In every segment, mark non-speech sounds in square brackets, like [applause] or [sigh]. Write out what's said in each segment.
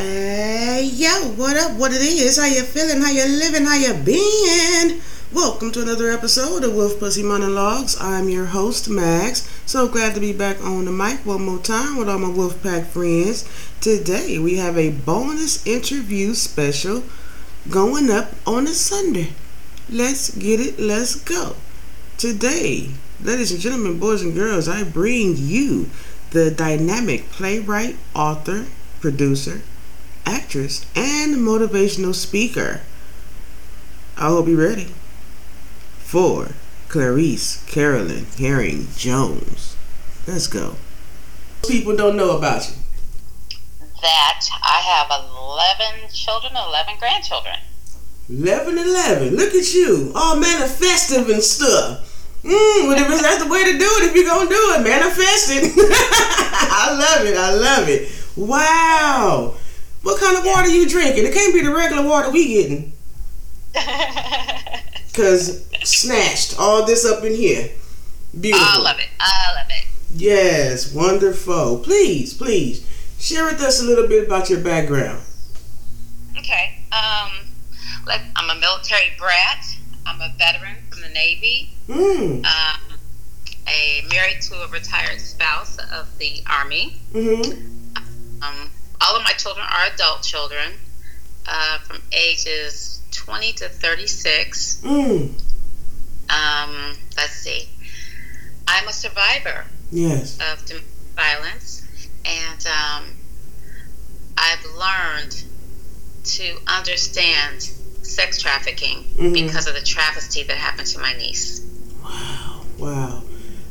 Hey, yo, what up, what it is, how you feeling, how you living, how you been? Welcome to another episode of Wolf Pussy Monologues. I'm your host, Max. So glad to be back on the mic one more time with all my Wolfpack friends. Today we have a bonus interview special going up on a Sunday. Let's get it, let's go. Today, ladies and gentlemen, boys and girls, I bring you the dynamic playwright, author, producer, actress, and motivational speaker. I hope you're ready for Clarice Carolyn Herring Jones. Let's go. People don't know about you. That I have 11 children, 11 grandchildren. 11 11. Look at you. All manifestive and stuff. Mmm, well, if that's the way to do it, if you're going to do it, manifest it. [laughs] I love it. I love it. Wow. What kind of water you drinking? It can't be the regular water we getting. [laughs] Cause snatched all this up in here. Beautiful. I love it. I love it. Yes, wonderful. Please, please share with us a little bit about your background. Okay. Um, like I'm a military brat. I'm a veteran from the Navy. Mm. Um, a married to a retired spouse of the Army. Mm-hmm. Um, all of my children are adult children, uh, from ages 20 to 36. Mm. Um, let's see. I'm a survivor Yes. of violence, and um, I've learned to understand sex trafficking Mhm. because of the travesty that happened to my niece. Wow. Wow.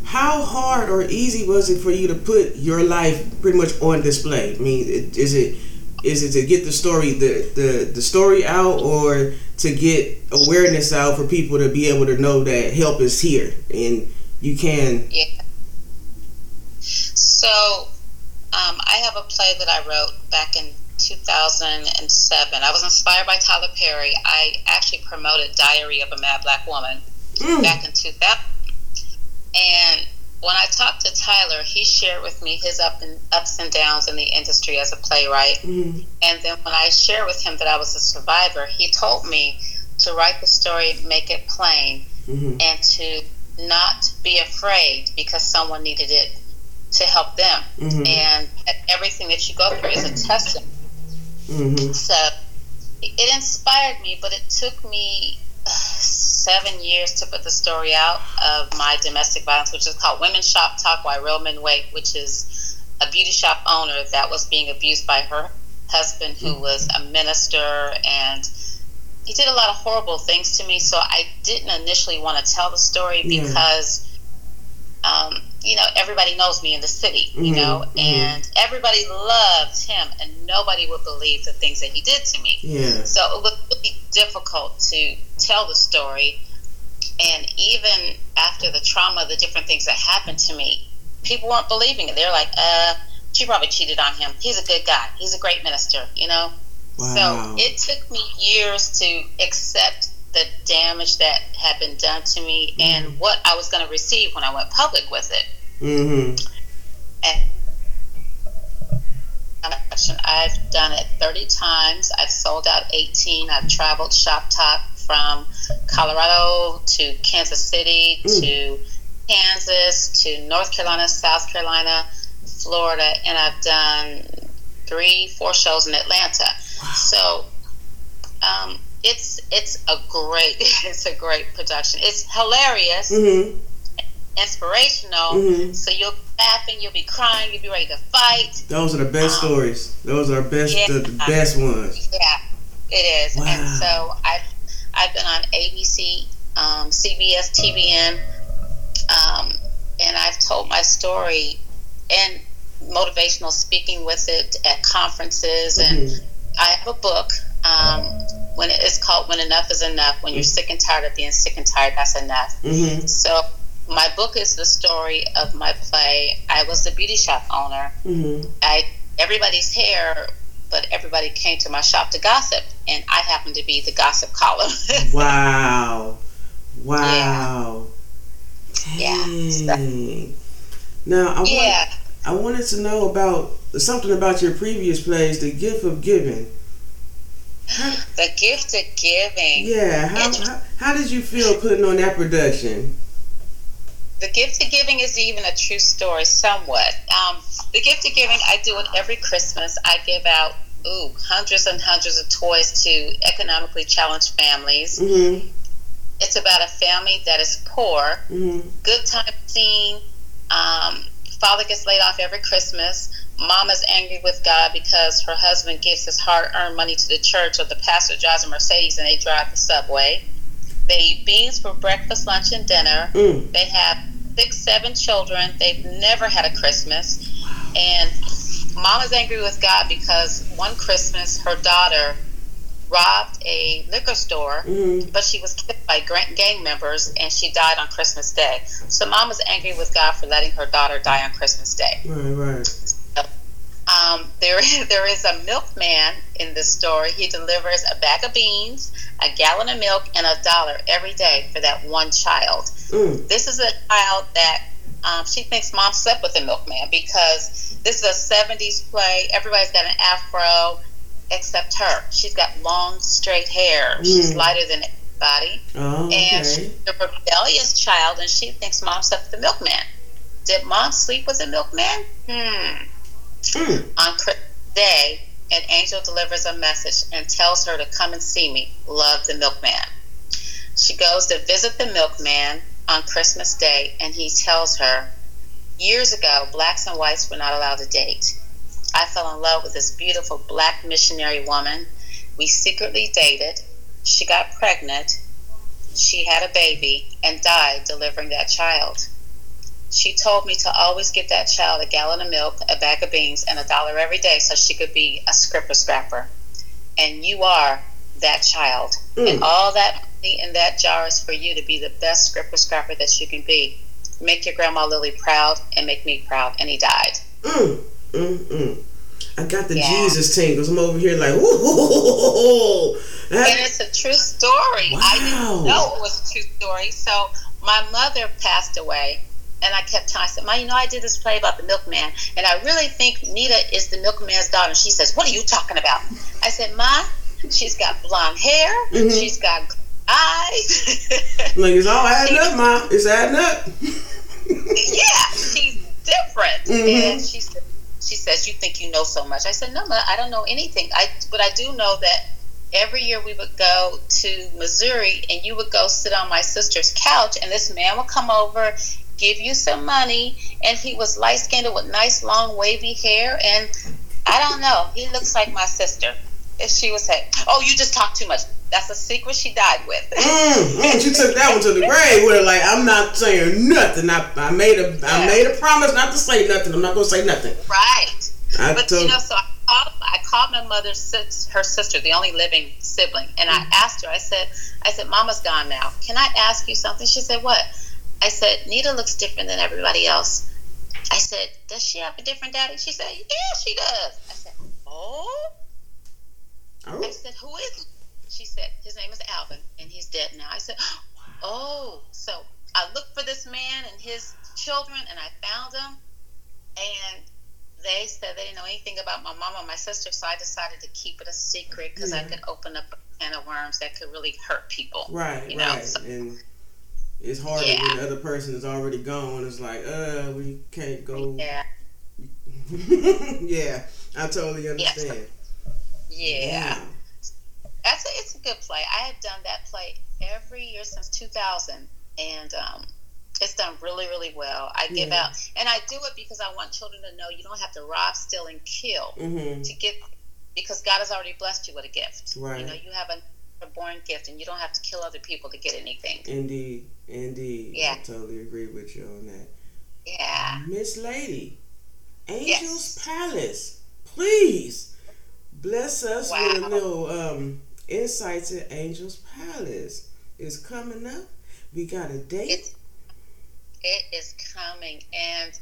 How hard or easy was it for you to put your life pretty much on display? I mean, is it is it to get the story the, the the story out or to get awareness out for people to be able to know that help is here and you can Yeah. So, um, I have a play that I wrote back in 2007. I was inspired by Tyler Perry. I actually promoted Diary of a Mad Black Woman Mm. back in 2000. And when I talked to Tyler, he shared with me his up and ups and downs in the industry as a playwright. Mhm. And then when I shared with him that I was a survivor, he told me to write the story, make it plain, Mhm. and to not be afraid because someone needed it to help them. Mhm. And everything that you go through is a testimony. Mhm. So it inspired me, but it took me uh, seven years to put the story out of my domestic violence, which is called Women Shop Talk Why Real Men Wait, which is a beauty shop owner that was being abused by her husband, who was a minister, and he did a lot of horrible things to me. So I didn't initially want to tell the story Yeah. because. Um, you know, everybody knows me in the city, you Mhm, know, mhm. and everybody loved him, and nobody would believe the things that he did to me. Yeah. So it was really difficult to tell the story. And even after the trauma, the different things that happened to me, people weren't believing it. They're like, uh, she probably cheated on him. He's a good guy. He's a great minister, you know? Wow. So it took me years to accept the damage that had been done to me and what I was going to receive when I went public with it. Mm-hmm. And I've done it 30 times. I've sold out 18. I've traveled Shop Talk from Colorado to Kansas City Mm. to Kansas to North Carolina, South Carolina, Florida, and I've done three, four shows in Atlanta. So um, it's it's a great [laughs] it's a great production. It's hilarious, Mhm. inspirational. Mhm. So you'll be laughing, you'll be crying, you'll be ready to fight. Those are the best Um, stories. Those are best yeah. the, the best ones. Yeah, it is. Wow. And so I've I've been on ABC, um, CBS, TBN, um, and I've told my story and motivational speaking with it at conferences, and Mhm. I have a book. Um, when it's called "When Enough Is Enough." When you're sick and tired of being sick and tired, that's enough. Mhm. So my book is the story of my play. I was the beauty shop owner. Mhm. I everybody's hair, but everybody came to my shop to gossip, and I happened to be the gossip column. [laughs] Wow. Wow. Yeah. Dang. Now I yeah. want I wanted to know about something about your previous plays, The Gift of Giving. The Gift of Giving. Yeah, how, how, how did you feel putting on that production? The Gift of Giving is even a true story, somewhat. Um, the Gift of Giving, I do it every Christmas. I give out ooh hundreds and hundreds of toys to economically challenged families. Mm-hmm. It's about a family that is poor. Mm-hmm. Good time scene. Um, father gets laid off every Christmas. Mama's angry with God because her husband gives his hard-earned money to the church, or the pastor drives a Mercedes and they drive the subway. They eat beans for breakfast, lunch, and dinner. Mm. They have six, seven children. They've never had a Christmas. And Mama's angry with God because one Christmas her daughter robbed a liquor store, Mm-hmm. but she was killed by gang members and she died on Christmas Day. So Mama's angry with God for letting her daughter die on Christmas Day. Right, right. Um, there, [laughs] there is a milkman in this story. He delivers a bag of beans, a gallon of milk, and a dollar every day for that one child. Mm. This is a child that um, she thinks mom slept with the milkman because this is a 70s play. Everybody's got an afro except her. She's got long, straight hair. She's Mm. lighter than everybody. Oh, And she's a rebellious child, and she thinks mom slept with the milkman. Did mom sleep with the milkman? Hmm. Mm. On Christmas Day, an angel delivers a message and tells her to come and see me. Love the milkman. She goes to visit the milkman on Christmas Day, and he tells her, Years ago, blacks and whites were not allowed to date. I fell in love with this beautiful black missionary woman. We secretly dated. She got pregnant. She had a baby and died delivering that child. She told me to always give that child a gallon of milk, a bag of beans, and a dollar every day so she could be a scripper scrapper. And you are that child. Mm. And all that money in that jar is for you to be the best scripper scrapper that you can be. Make your grandma Lily proud and make me proud. And he died. Mm. Mm. Mm. I got the Yeah. Jesus tingles. I'm over here like, ooh. And it's a true story. I didn't know it was a true story. So my mother passed away, and I kept telling, I said, Ma, you know, I did this play about the milkman, and I really think Nita is the milkman's daughter. And she says, What are you talking about? I said, Ma, she's got blonde hair, Mhm. she's got eyes. [laughs] like, it's all adding up, Ma. It's adding up. yeah, she's different. Mhm. And she said, she says, "You think you know so much?" I said, "No, ma, I don't know anything. I, but I do know that every year we would go to Missouri, and you would go sit on my sister's couch, and this man would come over, give you some money, and he was light skinned with nice long wavy hair, and I don't know, he looks like my sister." And she would say, "Oh, you just talk too much." That's a secret she died with. Mm, mm, she took that one to the grave where. Like I'm not saying nothing. I, I made a I Yeah. made a promise not to say nothing. I'm not gonna say nothing. right. I But told. you know, so I called, I called my mother's her sister, the only living sibling, and I asked her. I said, I said, Mama's gone now. Can I ask you something? She said, What? I said, Nita looks different than everybody else. I said, Does she have a different daddy? She said, Yeah, she does. I said, Oh. oh. I oh, said, Who is? He? She said, His name is Alvin, and he's dead now. I said, Oh. So I looked for this man and his children, and I found them, and they said they didn't know anything about my mom or my sister, so I decided to keep it a secret because I could open up a can of worms that could really hurt people. right, you know, right. so- and it's harder Yeah. when the other person is already gone. It's like, uh, we can't go. Yeah, [laughs] yeah, I totally understand. yeah. That's a, it's a good play. I have done that play every year since 2000, and um, it's done really, really well. I give Yeah. out, and I do it because I want children to know you don't have to rob, steal, and kill Mm-hmm. to get because God has already blessed you with a gift. Right. You know, you have a, a born gift, and you don't have to kill other people to get anything. Indeed, indeed. Yeah. I totally agree with you on that. Yeah. Miss Lady, Angel's Yes. Palace, please bless us with a Wow. little um, insight to Angel's Palace. It's coming up. We got a date. It's it is coming, and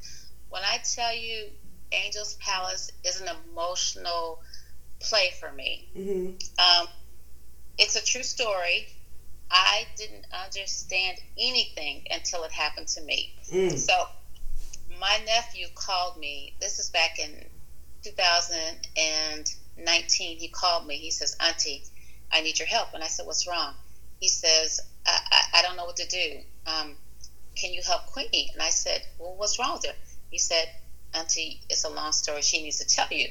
when I tell you, Angel's Palace is an emotional play for me. hmm Um, it's a true story. I didn't understand anything until it happened to me. Mm. So my nephew called me. This is back in 2019. He called me. He says, Auntie, I need your help. And I said, What's wrong? He says, I, I, I don't know what to do. Um, can you help Queenie? And I said, Well, what's wrong with her? He said, Auntie, it's a long story. She needs to tell you,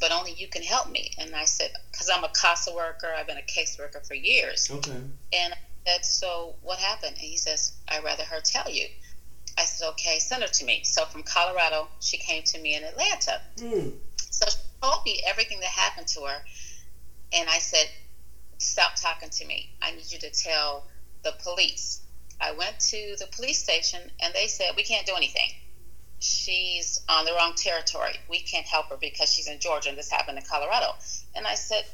but only you can help me. And I said, Because I'm a CASA worker, I've been a caseworker for years. Okay. And I said, So what happened? And he says, I'd rather her tell you. I said, Okay, send her to me. So from Colorado, she came to me in Atlanta. Mm. So she told me everything that happened to her. And I said, Stop talking to me. I need you to tell the police. I went to the police station and they said, We can't do anything. She's on the wrong territory. We can't help her because she's in Georgia and this happened in Colorado. And I said,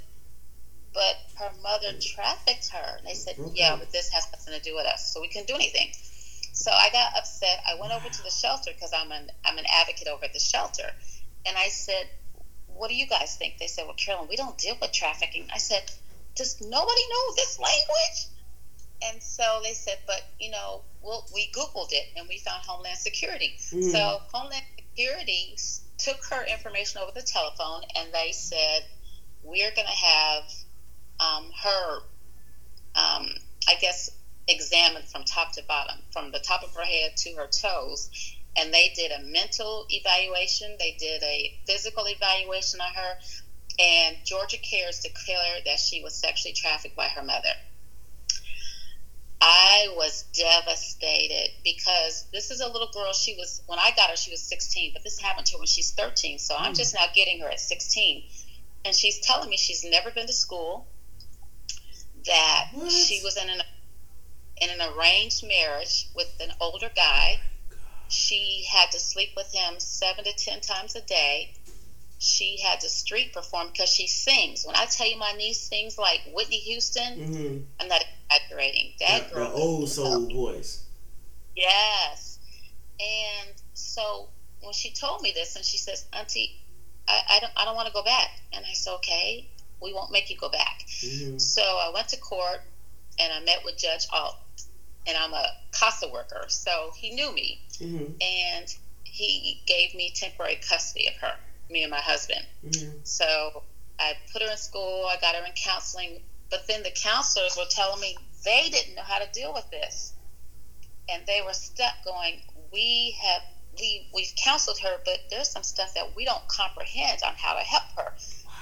But her mother trafficked her. And they said, Yeah, but this has nothing to do with us. So we couldn't do anything. So I got upset. I went over to the shelter because I'm an I'm an advocate over at the shelter. And I said, What do you guys think? They said, Well, Carolyn, we don't deal with trafficking. I said, Does nobody know this language? And so they said, but you know, we'll, we Googled it and we found Homeland Security. Mm. So Homeland Security took her information over the telephone and they said, we're going to have um, her, um, I guess, examined from top to bottom, from the top of her head to her toes. And they did a mental evaluation, they did a physical evaluation on her, and Georgia Cares declared that she was sexually trafficked by her mother. I was devastated because this is a little girl. She was when I got her, she was 16, but this happened to her when she's 13. So I'm Mm. just now getting her at 16, and she's telling me she's never been to school. That What? she was in an in an arranged marriage with an older guy. She had to sleep with him seven to ten times a day. She had to street perform because she sings. When I tell you my niece sings like Whitney Houston, Mm-hmm. I'm not exaggerating. That That, girl, that old soul voice. Yes. And so when she told me this, and she says, "Auntie, I, I don't, I don't want to go back," and I said, "Okay, we won't make you go back." Mm-hmm. So I went to court, and I met with Judge Alt, and I'm a CASA worker, so he knew me, Mm-hmm. and he gave me temporary custody of her, me and my husband. Mm-hmm. So I put her in school, I got her in counseling, but then the counselors were telling me they didn't know how to deal with this. And they were stuck going, We have we we've counseled her, but there's some stuff that we don't comprehend on how to help her.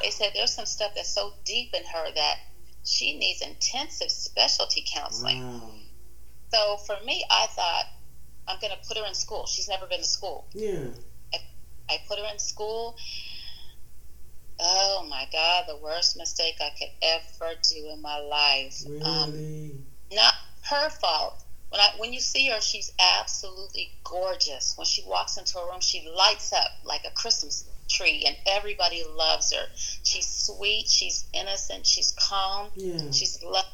They said there's some stuff that's so deep in her that she needs intensive specialty counseling. Wow. So for me, I thought I'm going to put her in school. She's never been to school. Yeah. I put her in school. Oh my God, the worst mistake I could ever do in my life. Um, Really. not her fault. When I when you see her, she's absolutely gorgeous. When she walks into a room, she lights up like a Christmas tree, and everybody loves her. She's sweet, she's innocent, she's calm, yeah. she's love.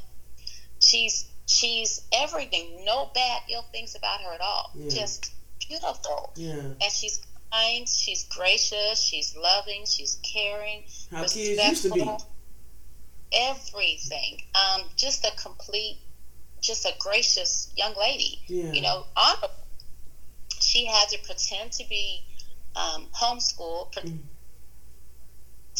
She's she's everything. No bad ill things about her at all. Yeah. Just beautiful yeah. and she's kind, she's gracious, she's loving, she's caring, How kids used to be. respectful, everything. Um, just a complete, just a gracious young lady. Yeah. You know, honorable. She had to pretend to be um, homeschooled. Pre- Mm.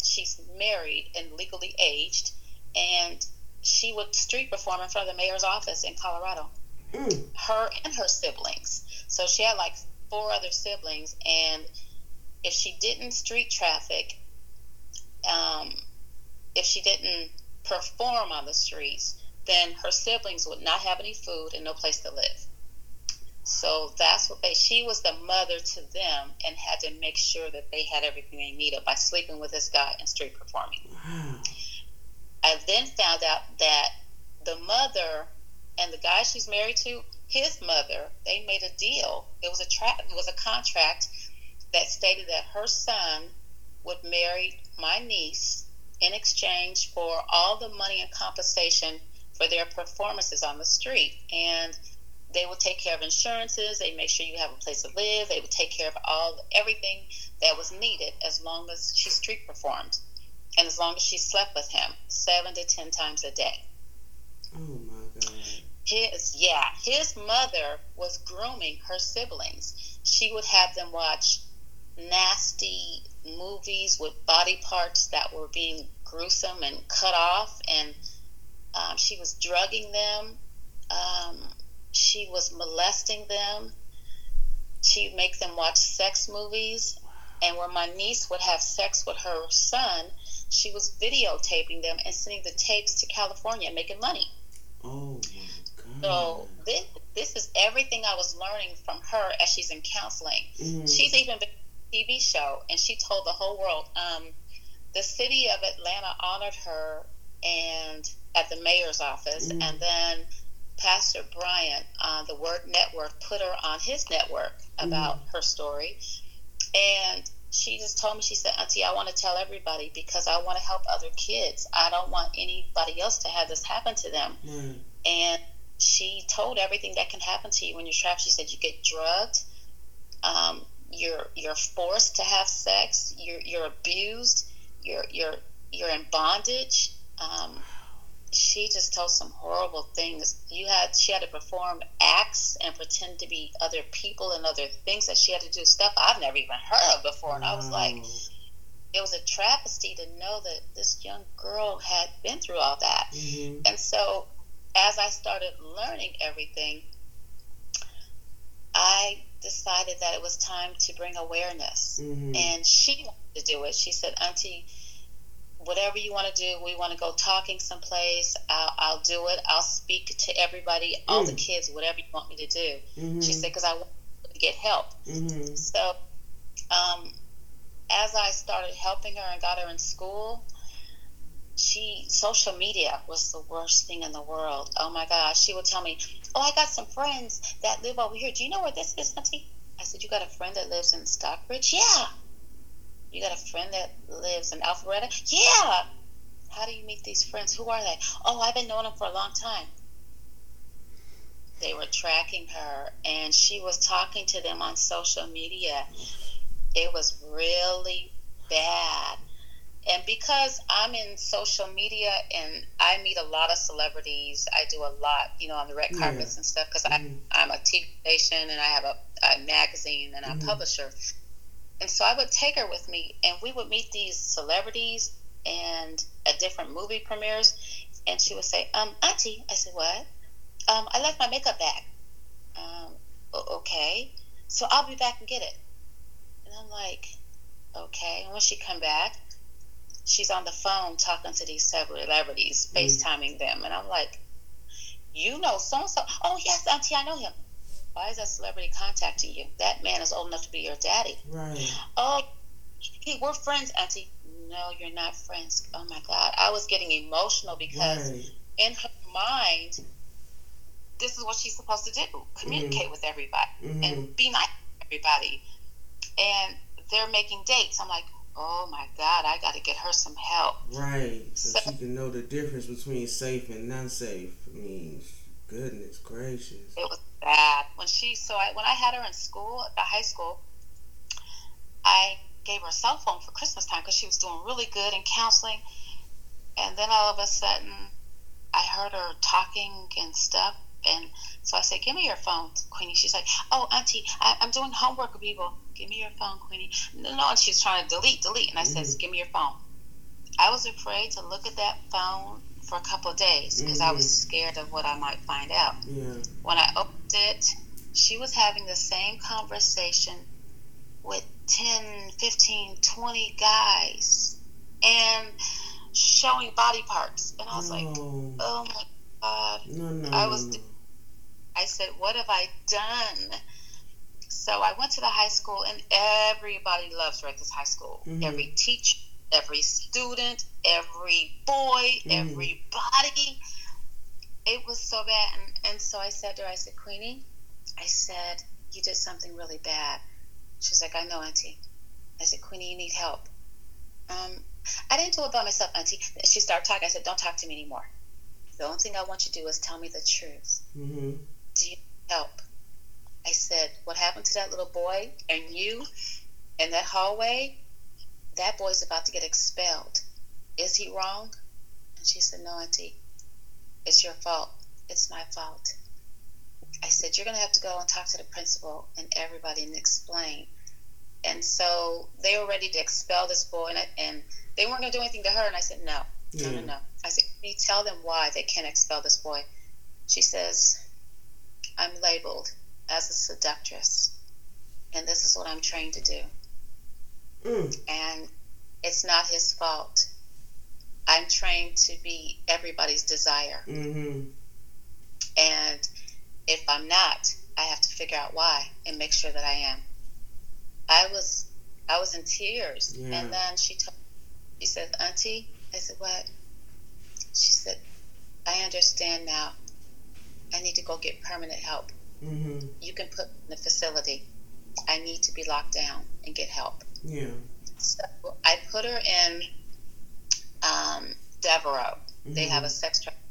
She's married and legally aged, and she would street perform in front of the mayor's office in Colorado Mm. her and her siblings. So she had like four other siblings, and if she didn't street traffic, um, if she didn't perform on the streets, then her siblings would not have any food and no place to live. So that's what they. She was the mother to them and had to make sure that they had everything they needed by sleeping with this guy and street performing. Wow. I then found out that the mother and the guy she's married to, his mother, they made a deal. It was a tra- it was a contract that stated that her son would marry my niece in exchange for all the money and compensation for their performances on the street. And they would take care of insurances. They make sure you have a place to live. They would take care of all everything that was needed as long as she street performed and as long as she slept with him seven to ten times a day. Oh my God. His yeah, his mother was grooming her siblings. she would have them watch nasty movies with body parts that were being gruesome and cut off, and um, she was drugging them. Um, she was molesting them. She'd make them watch sex movies. And where my niece would have sex with her son, she was videotaping them and sending the tapes to California making money. Oh. So this, this is everything I was learning from her as she's in counseling. Mhm. She's even been on a TV show and she told the whole world. Um, the city of Atlanta honored her and at the mayor's office, Mhm. and then Pastor Bryant on the Word Network put her on his network about her story, and she just told me she said, "Auntie, I want to tell everybody because I want to help other kids. I don't want anybody else to have this happen to them." Right. and she told everything that can happen to you when you're trapped. She said you get drugged, um, you're you're forced to have sex, you're you're abused, you're you're you're in bondage. Um, she just told some horrible things. You had she had to perform acts and pretend to be other people and other things that she had to do stuff I've never even heard of before. And I was like, it was a travesty to know that this young girl had been through all that. Mhm. And so, as I started learning everything, I decided that it was time to bring awareness. Mhm. And she wanted to do it. She said, Auntie, whatever you want to do, we want to go talking someplace. I'll, I'll do it. I'll speak to everybody, all the Mm. kids, whatever you want me to do. Mhm. She said, because I want to get help. Mhm. So, um, as I started helping her and got her in school, she social media was the worst thing in the world. Oh my gosh, she would tell me, "Oh, I got some friends that live over here. Do you know where this is, Auntie?" I said, "You got a friend that lives in Stockbridge? Yeah. You got a friend that lives in Alpharetta? Yeah. How do you meet these friends? Who are they? Oh, I've been knowing them for a long time." They were tracking her, and she was talking to them on social media. It was really bad. And because I'm in social media and I meet a lot of celebrities, I do a lot, you know, on the red Yeah. carpets and stuff because Mhm. I'm a TV station and I have a, a magazine and I'm Mhm. a publisher. And so I would take her with me and we would meet these celebrities and at different movie premieres. And she would say, um, Auntie, I said, what? Um, I left my makeup bag. Um, okay. So I'll be back and get it. And I'm like, okay. And when she come back, she's on the phone talking to these celebrities, Mm. FaceTiming them. And I'm like, you know so and so. Oh, yes, Auntie, I know him. Why is that celebrity contacting you? That man is old enough to be your daddy. Right. Oh, he, we're friends, Auntie. No, you're not friends. Oh my God. I was getting emotional because Right. in her mind, this is what she's supposed to do communicate with everybody Mhm. and be nice to everybody. And they're making dates. I'm like, oh my God, I got to get her some help. Right. So So- she can know the difference between safe and not safe. I mean, goodness gracious. It was bad. When she, so I, when I had her in school, at the high school, I gave her a cell phone for Christmas time because she was doing really good in counseling. And then all of a sudden, I heard her talking and stuff. And so I said, Give me your phone, Queenie. She's like, Oh, Auntie, I, I'm doing homework with people. Give me your phone, Queenie. No, no. And she's trying to delete, delete. And I said, Mhm. Give me your phone. I was afraid to look at that phone for a couple of days because I was Mhm. scared of what I might find out Yeah. when I opened it, she was having the same conversation with 10, 15, 20 guys and showing body parts. And I was like, oh my God. no, no, I was-. I said, what have I done? So I went to the high school, and everybody loves Reckless High School. Mhm. Every teacher, every student, every boy, Mhm. everybody. It was so bad. And, and so I said to her, I said, Queenie, I said, you did something really bad. She's like, I know, Auntie. I said, Queenie, you need help. Um, I didn't do it by myself, Auntie. She started talking. I said, Don't talk to me anymore. The only thing I want you to do is tell me the truth Mhm. do you need help? I said, what happened to that little boy and you in that hallway? That boy's about to get expelled. Is he wrong? And she said, no, Auntie. It's your fault. It's my fault. I said, You're going to have to go and talk to the principal and everybody and explain. And so they were ready to expel this boy, and, I, and they weren't going to do anything to her. And I said, No, no, no, no. I said, Can you tell them why they can't expel this boy? She says, I'm labeled as a seductress, and this is what I'm trained to do. Mm. And it's not his fault. I'm trained to be everybody's desire. Mm-hmm. And if I'm not, I have to figure out why and make sure that I am. I was I was in tears, yeah. and then she told she said, "Auntie," I said, "What?" She said, "I understand now. I need to go get permanent help. Mm-hmm. You can put in the facility. I need to be locked down and get help." Yeah. So I put her in um, Devereux. Mm-hmm. They have a sex trafficking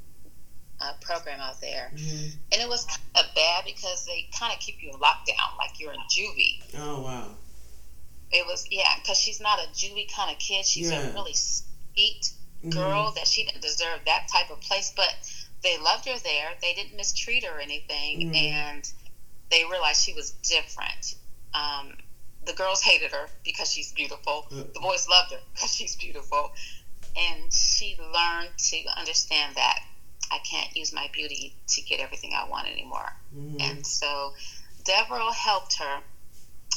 uh, program out there, mm-hmm. and it was kind of bad because they kind of keep you in lockdown, like you're in juvie. Oh wow! It was yeah, because she's not a juvie kind of kid. She's yeah. a really sweet mm-hmm. girl that she didn't deserve that type of place, but they loved her there. They didn't mistreat her or anything, mm-hmm. and they realized she was different. Um, the girls hated her because she's beautiful. The boys loved her because she's beautiful. And she learned to understand that I can't use my beauty to get everything I want anymore. Mm-hmm. And so Devereux helped her.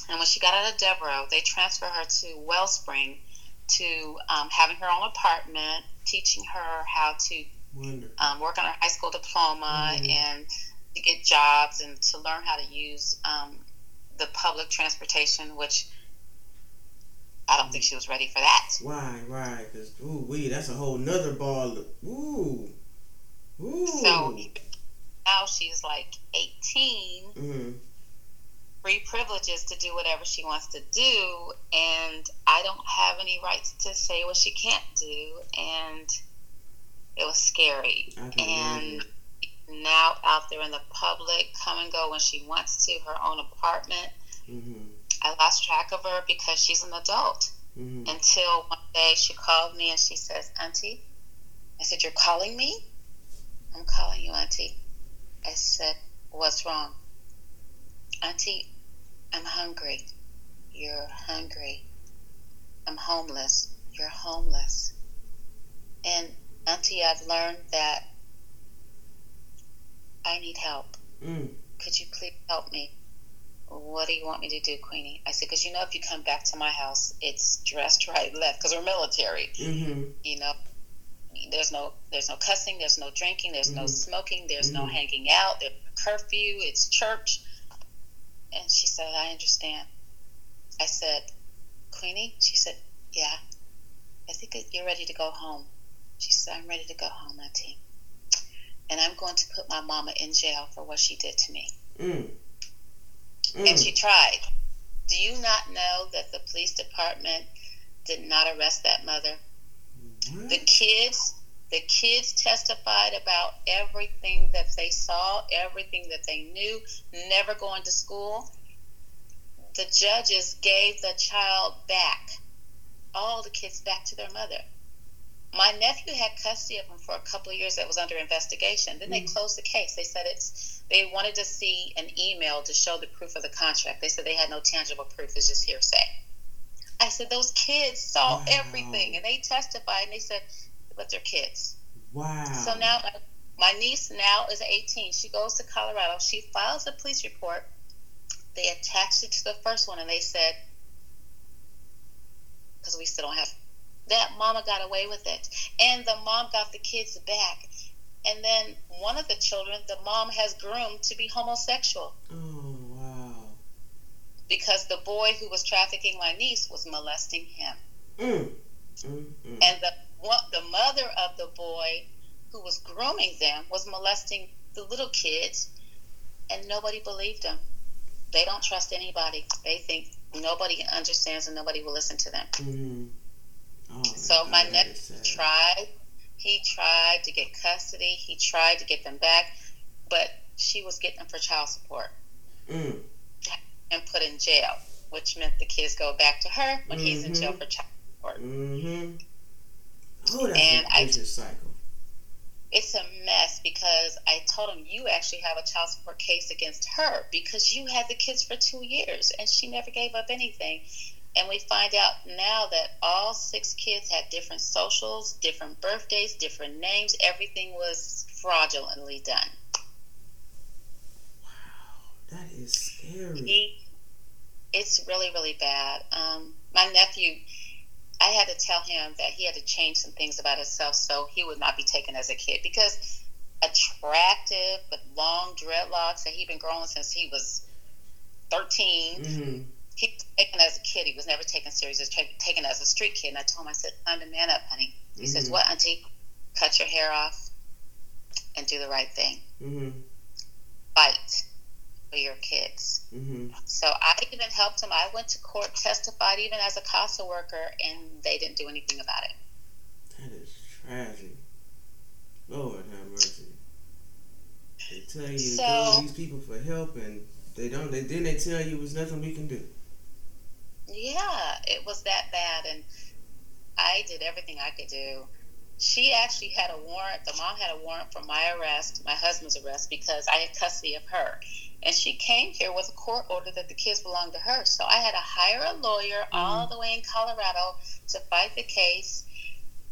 And when she got out of Devereux, they transferred her to Wellspring to um, having her own apartment, teaching her how to um, work on her high school diploma mm-hmm. and to get jobs and to learn how to use um, the public transportation, which I don't think she was ready for that. Why? Why? Cause ooh, wee, that's a whole nother ball. Ooh, ooh. So now she's like 18, mm-hmm. free privileges to do whatever she wants to do, and I don't have any rights to say what she can't do, and it was scary. And now out there in the public, come and go when she wants to, her own apartment. Mm-hmm. I lost track of her because she's an adult. Mm-hmm. Until one day she called me and she says, Auntie, I said, You're calling me? I'm calling you, Auntie. I said, What's wrong? Auntie, I'm hungry. You're hungry. I'm homeless. You're homeless. And, Auntie, I've learned that I need help. Mm. Could you please help me? What do you want me to do, Queenie? I said, because you know, if you come back to my house, it's dressed [laughs] right, left, because we're military. Mm-hmm. You know, there's no there's no cussing, there's no drinking, there's mm-hmm. no smoking, there's mm-hmm. no hanging out, there's curfew, it's church. And she said, I understand. I said, Queenie? She said, Yeah. I think you're ready to go home. She said, I'm ready to go home, Auntie and I'm going to put my mama in jail for what she did to me. Mm. Mm. And she tried. Do you not know that the police department did not arrest that mother? The kids, the kids testified about everything that they saw, everything that they knew, never going to school. The judges gave the child back, all the kids back to their mother my nephew had custody of him for a couple of years that was under investigation. Then they mm. closed the case. They said it's they wanted to see an email to show the proof of the contract. They said they had no tangible proof, it's just hearsay. I said those kids saw wow. everything and they testified and they said but they're kids. Wow. So now my, my niece now is 18. She goes to Colorado. She files a police report. They attached it to the first one and they said because we still don't have that mama got away with it. And the mom got the kids back. And then one of the children, the mom has groomed to be homosexual. Oh, wow. Because the boy who was trafficking my niece was molesting him. Mm. Mm, mm. And the, the mother of the boy who was grooming them was molesting the little kids, and nobody believed them. They don't trust anybody. They think nobody understands and nobody will listen to them. Mm-hmm. Oh, so my nephew tried. He tried to get custody. He tried to get them back, but she was getting them for child support mm. and put in jail, which meant the kids go back to her when mm-hmm. he's in jail mm-hmm. for child support. Mm-hmm. Oh, that's and a vicious cycle. it's a mess because I told him you actually have a child support case against her because you had the kids for two years and she never gave up anything. And we find out now that all six kids had different socials, different birthdays, different names. Everything was fraudulently done. Wow, that is scary. He, it's really, really bad. Um, my nephew, I had to tell him that he had to change some things about himself so he would not be taken as a kid because attractive but long dreadlocks that he'd been growing since he was 13. Mm-hmm. He was taken as a kid. He was never taken serious. He was taken as a street kid. And I told him, I said, time to man up, honey. He mm-hmm. says, what, auntie? Cut your hair off and do the right thing. Mm-hmm. Fight for your kids. Mm-hmm. So I even helped him. I went to court, testified even as a CASA worker, and they didn't do anything about it. That is tragic. Lord have mercy. They tell you so, to go to these people for help, and they don't. They then they tell you there's nothing we can do. Yeah, it was that bad, and I did everything I could do she actually had a warrant. The mom had a warrant for my arrest, my husband's arrest, because I had custody of her. And she came here with a court order that the kids belonged to her. So I had to hire a lawyer mm-hmm. all the way in Colorado to fight the case.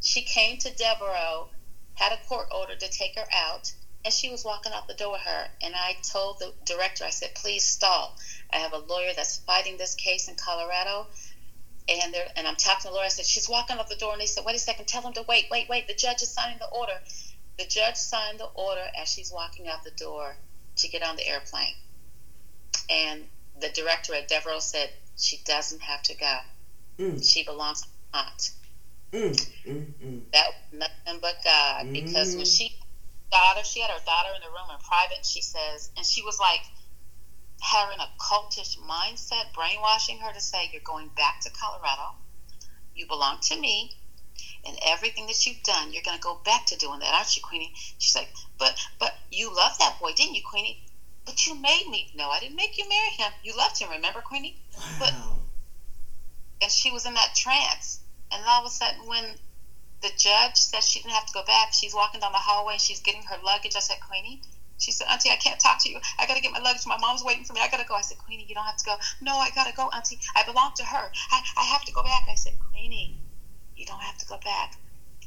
She came to Devereux, had a court order to take her out, and she was walking out the door with her. And I told the director, I said, please stall. I have a lawyer that's fighting this case in Colorado and and I'm talking to the lawyer. I said, she's walking out the door, and they said, wait a second, tell them to wait, wait, wait. The judge is signing the order. The judge signed the order as she's walking out the door to get on the airplane. And the director at Devereux said she doesn't have to go. Mm. She belongs to aunt. Mm, mm, mm. That nothing but God. Because when mm. she daughter, she had her daughter in the room in private, she says, and she was like having a cultish mindset, brainwashing her to say, You're going back to Colorado. You belong to me. And everything that you've done, you're going to go back to doing that, aren't you, Queenie? She's like, But, but you loved that boy, didn't you, Queenie? But you made me. No, I didn't make you marry him. You loved him, remember, Queenie? Wow. But, and she was in that trance. And all of a sudden, when the judge said she didn't have to go back, she's walking down the hallway and she's getting her luggage. I said, Queenie, she said, Auntie, I can't talk to you. I got to get my luggage. My mom's waiting for me. I got to go. I said, Queenie, you don't have to go. No, I got to go, Auntie. I belong to her. I, I have to go back. I said, Queenie, you don't have to go back.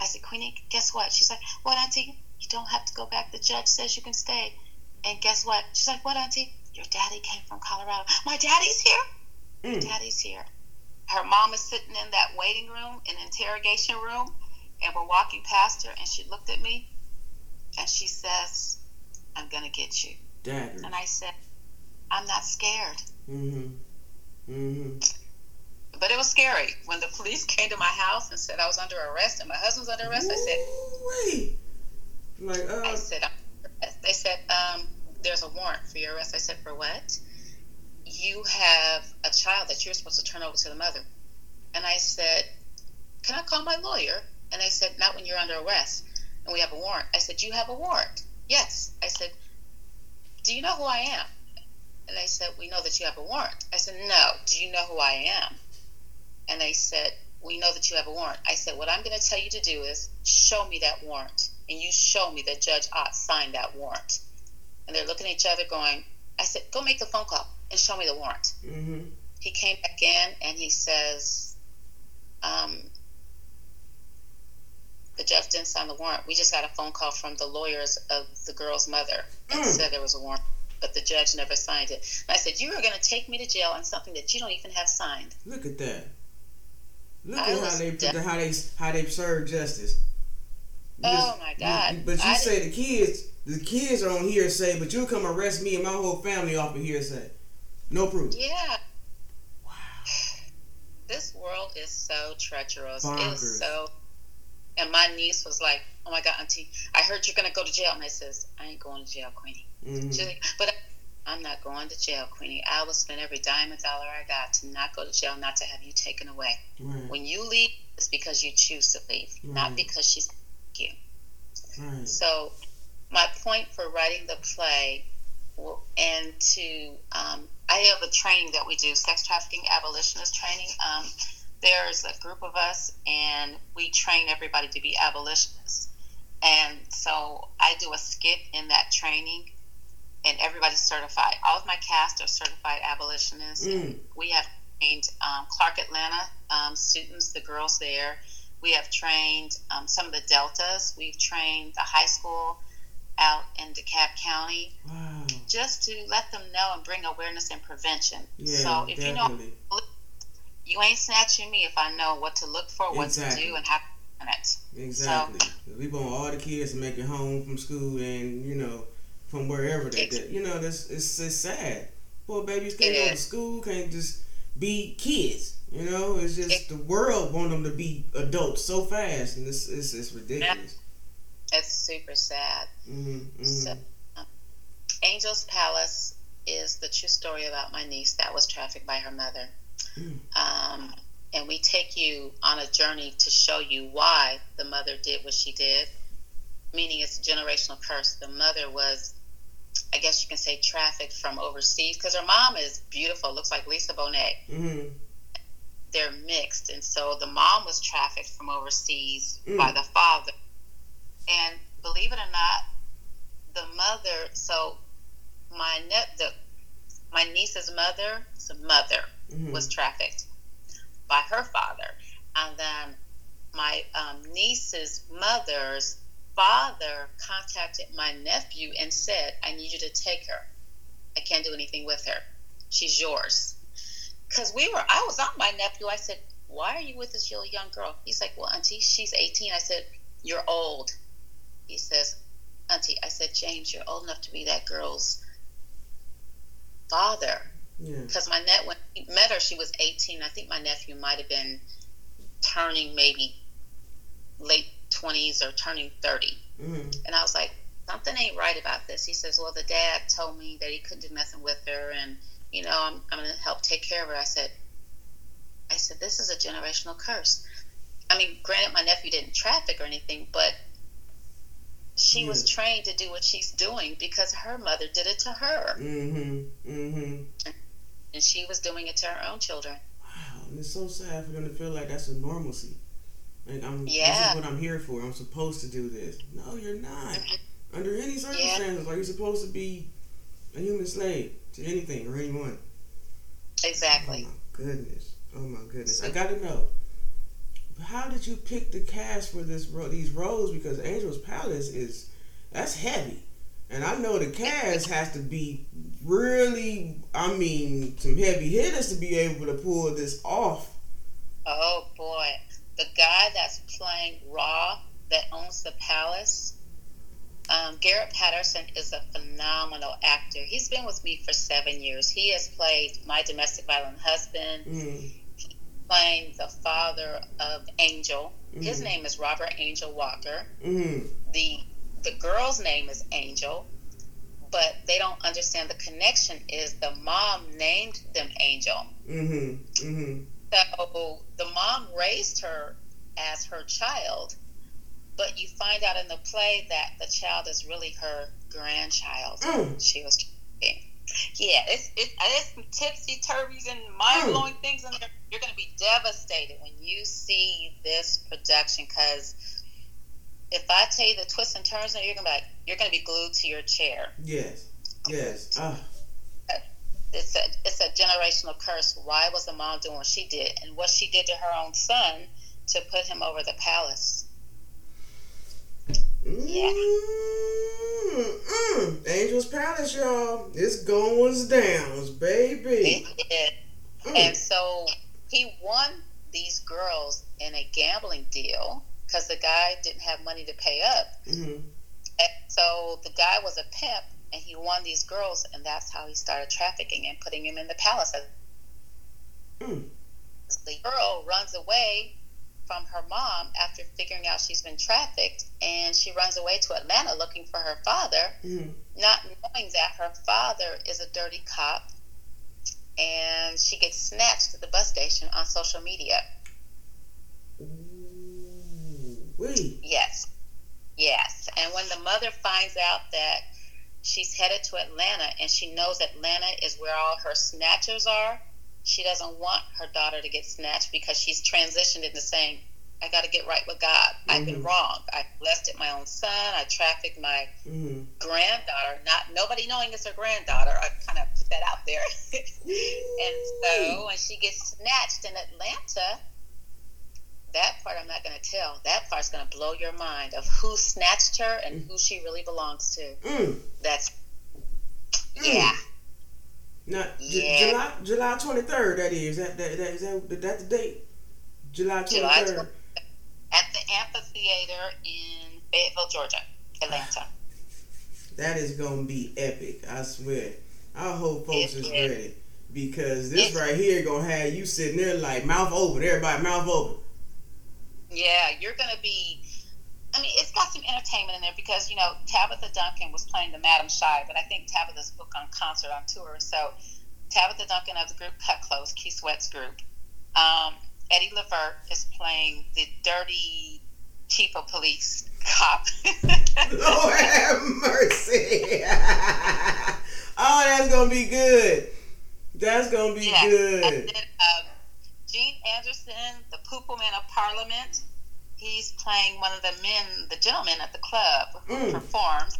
I said, Queenie, guess what? She's like, What, Auntie? You don't have to go back. The judge says you can stay. And guess what? She's like, What, Auntie? Your daddy came from Colorado. My daddy's here? Mm. Your daddy's here. Her mom is sitting in that waiting room, in interrogation room, and we're walking past her, and she looked at me, and she says, I'm going to get you. Dagger. And I said, I'm not scared. Mm-hmm. Mm-hmm. But it was scary. When the police [laughs] came to my house and said I was under arrest and my husband's under arrest, Ooh, I said, wait. Like, uh... I said, they said, um, there's a warrant for your arrest. I said, for what? You have a child that you're supposed to turn over to the mother. And I said, can I call my lawyer? And they said, not when you're under arrest and we have a warrant. I said, you have a warrant. Yes. I said, Do you know who I am? And they said, We know that you have a warrant. I said, No. Do you know who I am? And they said, We know that you have a warrant. I said, What I'm going to tell you to do is show me that warrant. And you show me that Judge Ott signed that warrant. And they're looking at each other going, I said, Go make the phone call and show me the warrant. Mm-hmm. He came back in and he says, um, the judge didn't sign the warrant. We just got a phone call from the lawyers of the girl's mother and mm. said there was a warrant, but the judge never signed it. And I said, "You are going to take me to jail on something that you don't even have signed." Look at that. Look I at how they how they how they serve justice. oh my God! You, but you I say didn't... the kids, the kids are on hearsay, but you come arrest me and my whole family off of hearsay. No proof. Yeah. Wow. [sighs] This world is so treacherous. Bonkers. It is so and my niece was like, "Oh my God, Auntie, I heard you're gonna go to jail." And I says, "I ain't going to jail, Queenie." Mm-hmm. She's like, "But I'm not going to jail, Queenie. I will spend every dime and dollar I got to not go to jail, not to have you taken away. Right. When you leave, it's because you choose to leave, right. not because she's you." Right. So, my point for writing the play and to um, I have a training that we do, sex trafficking abolitionist training. Um, there's a group of us and we train everybody to be abolitionists And so I do a skit in that training, and everybody's certified. All of my cast are certified abolitionists. Mm. We have trained um, Clark Atlanta um, students, the girls there. We have trained um, some of the deltas. We've trained the high school out in DeKalb County Wow. just to let them know and bring awareness and prevention. Yeah, so if you know definitely. You ain't snatching me if I know what to look for, what Exactly. to do, and how to do it. Exactly. we want all the kids to make it home from school and, you know, from wherever they get. You know, that's it's, it's sad. Poor babies can't go to school, can't just be kids. You know, it's just It- the world want them to be adults so fast, and it's it's, it's ridiculous. It's super sad. hmm hmm So, um, Angel's Palace is the true story about my niece that was trafficked by her mother. Um, and we take you on a journey to show you why the mother did what she did, meaning it's a generational curse. The mother was, I guess you can say, trafficked from overseas because her mom is beautiful, looks like Lisa Bonet. hmm They're mixed. And so the mom was trafficked from overseas Mm. by the father. And believe it or not, the mother, so my ne- the my niece's mother, so mother hmm was trafficked by her father, and then my um, niece's mother's father contacted my nephew and said, "I need you to take her. I can't do anything with her. She's yours." Because we were, I was on my nephew. I said, "Why are you with this little young girl?" He's like, "Well, auntie, she's 18." I said, "You're old." He says, "Auntie," I said, "James, you're old enough to be that girl's father." Yeah. because my net when he met her, she was 18. I think my nephew might have been turning maybe late 20s or turning 30. hmm And I was like, something ain't right about this. He says, well, the dad told me that he couldn't do nothing with her, and you know, I'm, I'm going to help take care of her. I said, I said, this is a generational curse. I mean, granted, my nephew didn't traffic or anything, but she was trained to do what she's doing because her mother did it to her, hmm hmm and she was doing it to her own children. Wow, and it's so sad for them to feel like that's a normalcy. Like I'm, this Yeah. is what I'm here for. I'm supposed to do this. No, you're not. Mm-hmm. Under any circumstances, are you supposed to be a human slave to anything or anyone? Exactly. Oh my goodness. Oh my goodness. I got to know. How did you pick the cast for this ro- these roles? Because Angel's Palace is that's heavy, and I know the cast has to be really. I mean, some heavy hitters to be able to pull this off. Oh boy, the guy that's playing Raw that owns the palace, um, Garrett Patterson is a phenomenal actor. He's been with me for seven years. He has played my domestic violent husband, Mm, playing the father of Angel. His Mhm. name is Robert Angel Walker. mm, the The girl's name is Angel, but they don't understand the connection. Is the mom named them Angel? mm-hmm, mm-hmm. So the mom raised her as her child, but you find out in the play that the child is really her grandchild. Mm. She was. Yeah, it's it, it's some tipsy turvies and mind blowing things in there. You're going to be devastated when you see this production because if I tell you the twists and turns, you're going to be like, you're to be glued to your chair. Yes, yes. Ah, it's a it's a generational curse. Why was the mom doing what she did, and what she did to her own son to put him over the palace? Yeah. Mm, mm. Angel's Palace, y'all. It's going down, baby. It. Mm. And so he won these girls in a gambling deal because the guy didn't have money to pay up. Mhm. And so the guy was a pimp, and he won these girls, and that's how he started trafficking and putting him in the palace. Mm. The girl runs away from her mom after figuring out she's been trafficked, and she runs away to Atlanta looking for her father, Mhm. not knowing that her father is a dirty cop. And she gets snatched at the bus station on social media. Yes. Yes. And when the mother finds out that she's headed to Atlanta and she knows Atlanta is where all her snatchers are, she doesn't want her daughter to get snatched because she's transitioned into saying, I got to get right with God. Mm-hmm. I've been mm-hmm. wrong. I molested my own son. I trafficked my mm-hmm. granddaughter. Not nobody knowing it's her granddaughter. I kind of put that out there. [laughs] and so when she gets snatched in Atlanta, that part I'm not going to tell. That part's going to blow your mind of who snatched her and who she really belongs to. Mm. That's mm. yeah. Now, yeah. July July twenty third. That is that that, that is that that the date. July twenty third at the amphitheater in Fayetteville, Georgia, Atlanta. [sighs] That is gonna be epic. I swear. I hope folks is ready because this right here gonna have you sitting there like mouth open. Everybody mouth open. Yeah, you're gonna be. I mean, it's got some entertainment in there because you know Tabitha Duncan was playing the Madam Shy, but I think Tabitha's book on concert on tour. So Tabitha Duncan of the group Kut Klose, Keith Sweat's group. Um, Eddie Levert is playing the dirty chief of police cop. [laughs] Lord have mercy. [laughs] oh, that's gonna be good. That's gonna be yeah. good. Then, um, Gene Anderson, the Poople Man of Parliament, he's playing one of the men, the gentlemen at the club who mm. performs.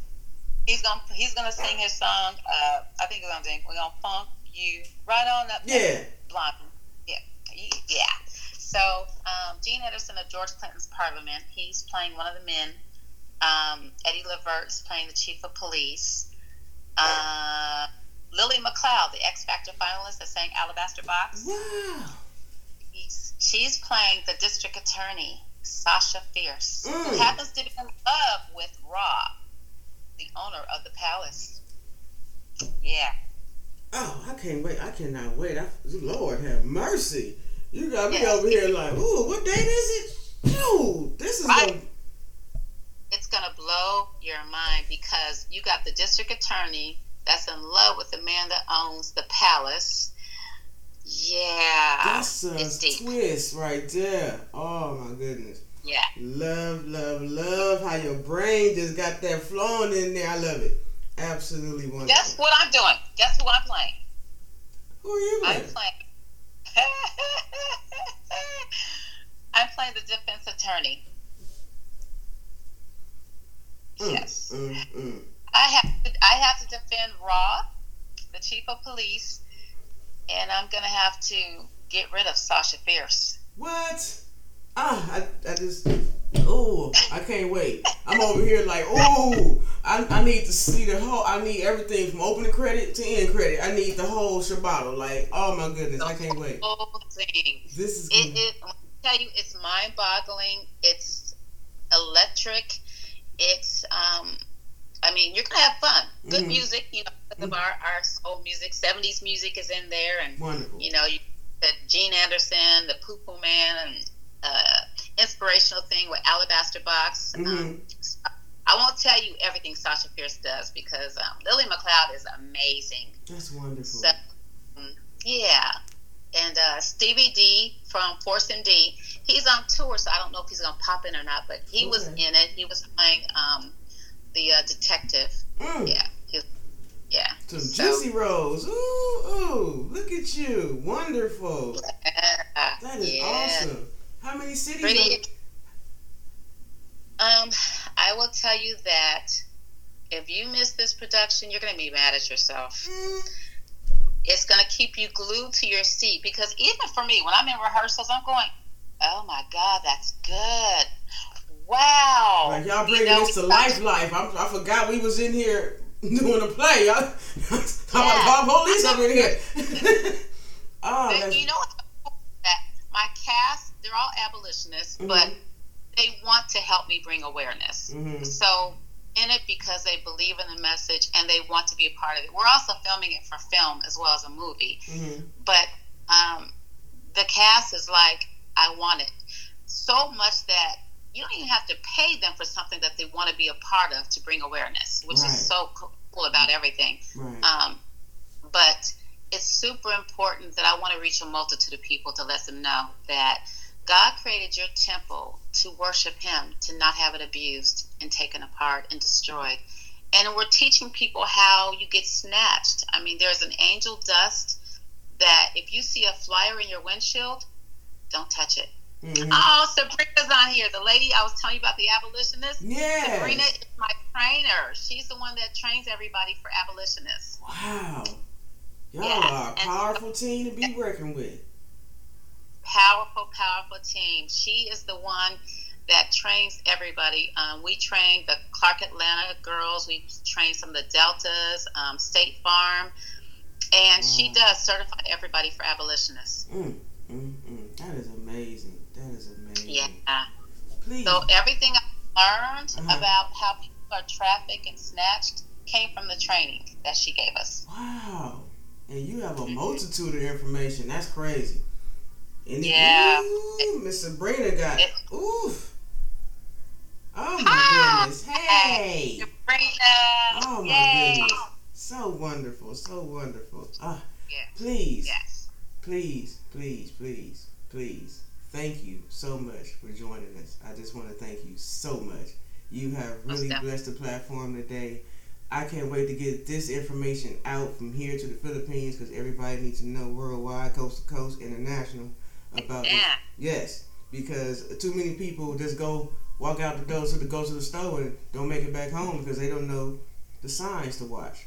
He's gonna he's gonna sing his song. Uh, I think we're gonna sing. We're gonna funk you right on up. Yeah. Blonde. Yeah. Yeah. So um, Gene Anderson of George Clinton's Parliament, he's playing one of the men. Um, Eddie is playing the chief of police. Uh, Lily McLeod, the X Factor finalist that sang Alabaster Box. Wow. He's, she's playing the district attorney, Sasha Fierce, mm. who happens to be in love with Rob, the owner of the palace. Yeah. Oh, I can't wait. I cannot wait. I, Lord have mercy. You got me yes. over here like, ooh, what date is it? Dude, this is right. gonna... It's gonna blow your mind because you got the district attorney that's in love with the man that owns the palace. Yeah, that's a twist right there. Oh my goodness. Yeah. Love, love, love how your brain just got that flowing in there. I love it. Absolutely wonderful. Guess what I'm doing? Guess who I'm playing? Who are you playing? I'm playing [laughs] I'm playing the defense attorney. Mm, yes. Mm, mm. I have to, I have to defend Rob, the chief of police, and I'm gonna have to get rid of Sasha Fierce. What? Ah, I, I just oh, I can't wait. I'm over here like, oh, I, I need to see the whole. I need everything from opening credit to end credit. I need the whole shabato. Like, oh my goodness, the I can't wait. Whole thing. This is. It, it, I tell you, it's mind-boggling. It's electric. It's um. I mean, you're gonna have fun. Good mm-hmm. music, you know, mm-hmm. of our our soul music. '70s music is in there, and Wonderful. you know, you, the Gene Anderson, the Poo Man, and uh, inspirational thing with Alabaster Box. Mm-hmm. Um, I won't tell you everything Sasha Pierce does because um, Lily McLeod is amazing. That's wonderful. So, um, yeah. And uh, Stevie D from Force MDs. he's on tour, so I don't know if he's going to pop in or not, but he okay. was in it. He was playing um, the uh, detective. Mm. Yeah. He, yeah. Some so, juicy rolls. Ooh, ooh, look at you. Wonderful. Yeah, that is yeah. awesome. How many cities? Pretty, um, I will tell you that if you miss this production, you're going to be mad at yourself. Mm. It's going to keep you glued to your seat because even for me, when I'm in rehearsals, I'm going, "Oh my God, that's good! Wow!" Like y'all bringing you know, this to life, life. I, I forgot we was in here [laughs] doing a play. Y'all, [laughs] how yeah. about police up in here? [laughs] oh, you know that my cast they're all abolitionists, mm-hmm. but they want to help me bring awareness. Mm-hmm. So in it because they believe in the message and they want to be a part of it. We're also filming it for film as well as a movie. Mm-hmm. But um, the cast is like, I want it so much that you don't even have to pay them for something that they want to be a part of to bring awareness, which right. is so cool about everything. Right. Um, but it's super important that I want to reach a multitude of people to let them know that God created your temple to worship Him, to not have it abused and taken apart and destroyed. And we're teaching people how you get snatched. I mean, there's an angel dust that if you see a flyer in your windshield, don't touch it. Mm-hmm. Oh, Sabrina's on here. The lady I was telling you about, the abolitionist. Yeah. Sabrina is my trainer. She's the one that trains everybody for abolitionists. Wow. Y'all yes. are a powerful and, team to be working with. Powerful, powerful team. She is the one that trains everybody. Um, we train the Clark Atlanta girls. We train some of the Deltas, um, State Farm, and wow. she does certify everybody for abolitionists. Mm, mm, mm. That is amazing. That is amazing. Yeah. Please. So everything I learned uh-huh. about how people are trafficked and snatched came from the training that she gave us. Wow. And you have a multitude of information. That's crazy. And yeah. Miss Sabrina got it, oof. Oh my Hi. goodness. Hey. Sabrina. Oh my Yay. goodness. So wonderful. So wonderful. Ah, yes. Please. Yes. Please, please, please, please. Thank you so much for joining us. I just want to thank you so much. You have really blessed the platform today. I can't wait to get this information out from here to the Philippines because everybody needs to know worldwide, coast to coast, international about yeah. this. Yes, because too many people just go walk out the door to the go to the store and don't make it back home because they don't know the signs to watch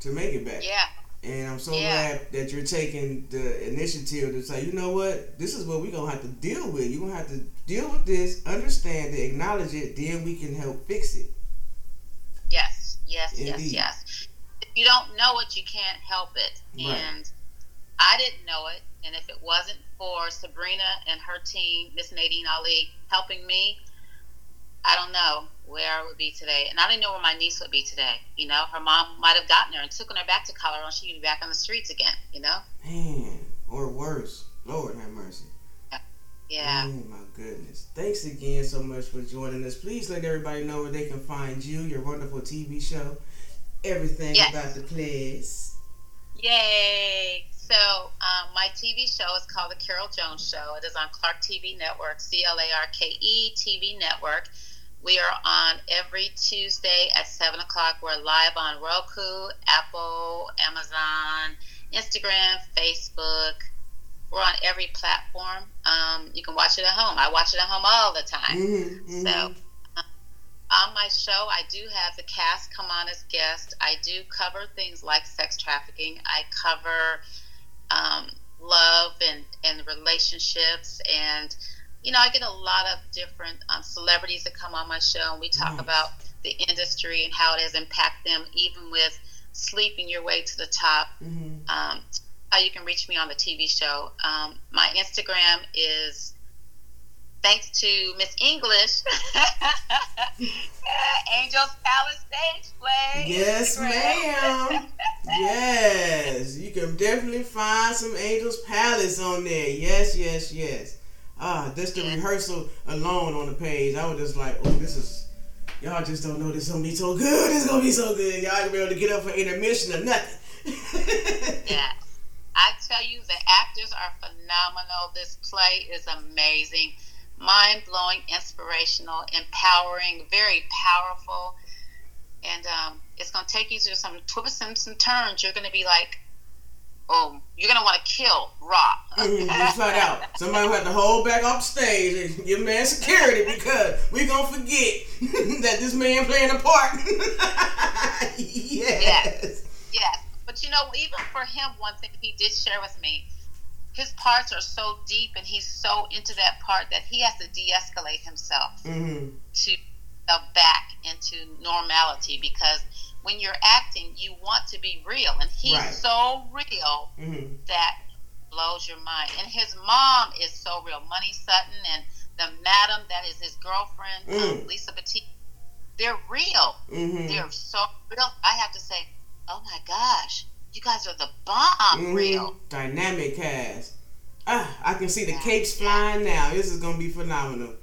to make it back. Yeah. And I'm so yeah. glad that you're taking the initiative to say, you know what, this is what we're gonna have to deal with. You're gonna have to deal with this, understand it, acknowledge it, then we can help fix it. Yes, yes, Indeed. yes, yes. If you don't know it, you can't help it. Right. And I didn't know it, and if it wasn't for Sabrina and her team, Miss Nadine Ali, helping me, I don't know where I would be today. And I didn't know where my niece would be today. You know, her mom might have gotten her and taken her back to Colorado and she'd be back on the streets again, you know? Man, or worse. Lord have mercy. Yeah. Oh my goodness. Thanks again so much for joining us. Please let everybody know where they can find you, your wonderful TV show, everything yes. about the place. Yay. So, um, my TV show is called The Carol Jones Show. It is on Clarke TV Network, C L A R K E TV Network. We are on every Tuesday at 7 o'clock. We're live on Roku, Apple, Amazon, Instagram, Facebook. We're on every platform. Um, you can watch it at home. I watch it at home all the time. Mm-hmm. So, um, on my show, I do have the cast come on as guests. I do cover things like sex trafficking. I cover um, love and, and relationships and you know, I get a lot of different um, celebrities that come on my show, and we talk nice. about the industry and how it has impacted them, even with sleeping your way to the top. Mm-hmm. Um, how you can reach me on the TV show. Um, my Instagram is thanks to Miss English, [laughs] Angels Palace Stage Play. Yes, ma'am. yes, you can definitely find some Angels Palace on there. Yes, yes, yes. Ah, just the rehearsal alone on the page, I was just like, oh, this is, y'all just don't know this is gonna be so good. It's gonna be so good. Y'all gonna be able to get up for intermission or nothing. [laughs] yeah. I tell you, the actors are phenomenal. This play is amazing, mind blowing, inspirational, empowering, very powerful. And um, it's to take you through some twists and some turns. You're to be like, oh, you're gonna want to kill Rob. mm-hmm, find out. Somebody will have to hold back off stage and give man security because we're gonna forget [laughs] that this man playing a part. [laughs] yes. yes. Yes. But you know, even for him, one thing he did share with me, his parts are so deep and he's so into that part that he has to de-escalate himself mm-hmm. to uh, back into normality because when you're acting, you want to be real, and he's right. so real mm-hmm. that blows your mind. And his mom is so real, Money Sutton, and the madam that is his girlfriend, mm. um, Lisa Petit. They're real. Mm-hmm. They're so real. I have to say, oh my gosh, you guys are the bomb. Mm-hmm. Real dynamic cast. Ah, I can see the capes flying now. This is gonna be phenomenal.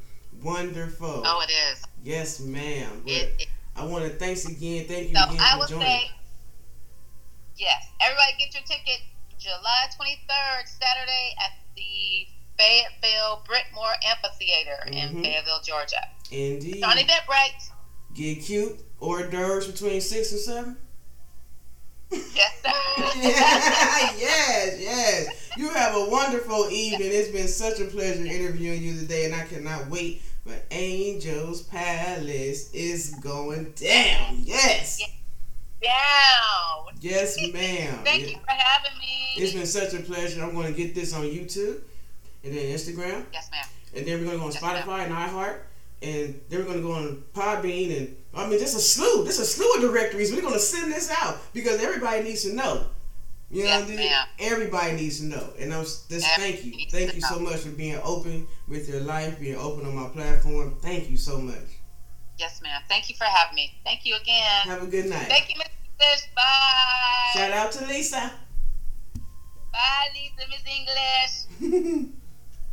Wonderful. Oh, it is. Yes, ma'am. It, it, I want to thanks again. Thank you so again I for would joining. say, yes, everybody get your ticket July 23rd, Saturday at the Fayetteville Brittmore Amphitheater mm-hmm. in Fayetteville, Georgia. Indeed. It's on Eventbrite. Get cute. Hors d'oeuvres between six and seven. Yes, [laughs] yes, yes. [laughs] You have a wonderful evening. It's been such a pleasure interviewing you today, and I cannot wait for Angel's Palace is going down. Yes. Down. Yes, [laughs] ma'am. Thank you for having me. It's been such a pleasure. I'm going to get this on YouTube and then Instagram. Yes, ma'am. And then we're going to go on Yes, Spotify and iHeart. And then we're going to go on Podbean. And I mean, there's a slew. There's a slew of directories. We're going to send this out because everybody needs to know. You know Yes, what I mean? ma'am. Everybody needs to know. And I'm just thank you. Thank you so know. much for being open with your life, being open on my platform. Thank you so much. Yes, ma'am. Thank you for having me. Thank you again. Have a good night. Thank you, Miss English. Bye. Shout out to Lisa. Bye, Lisa, Miss English. [laughs]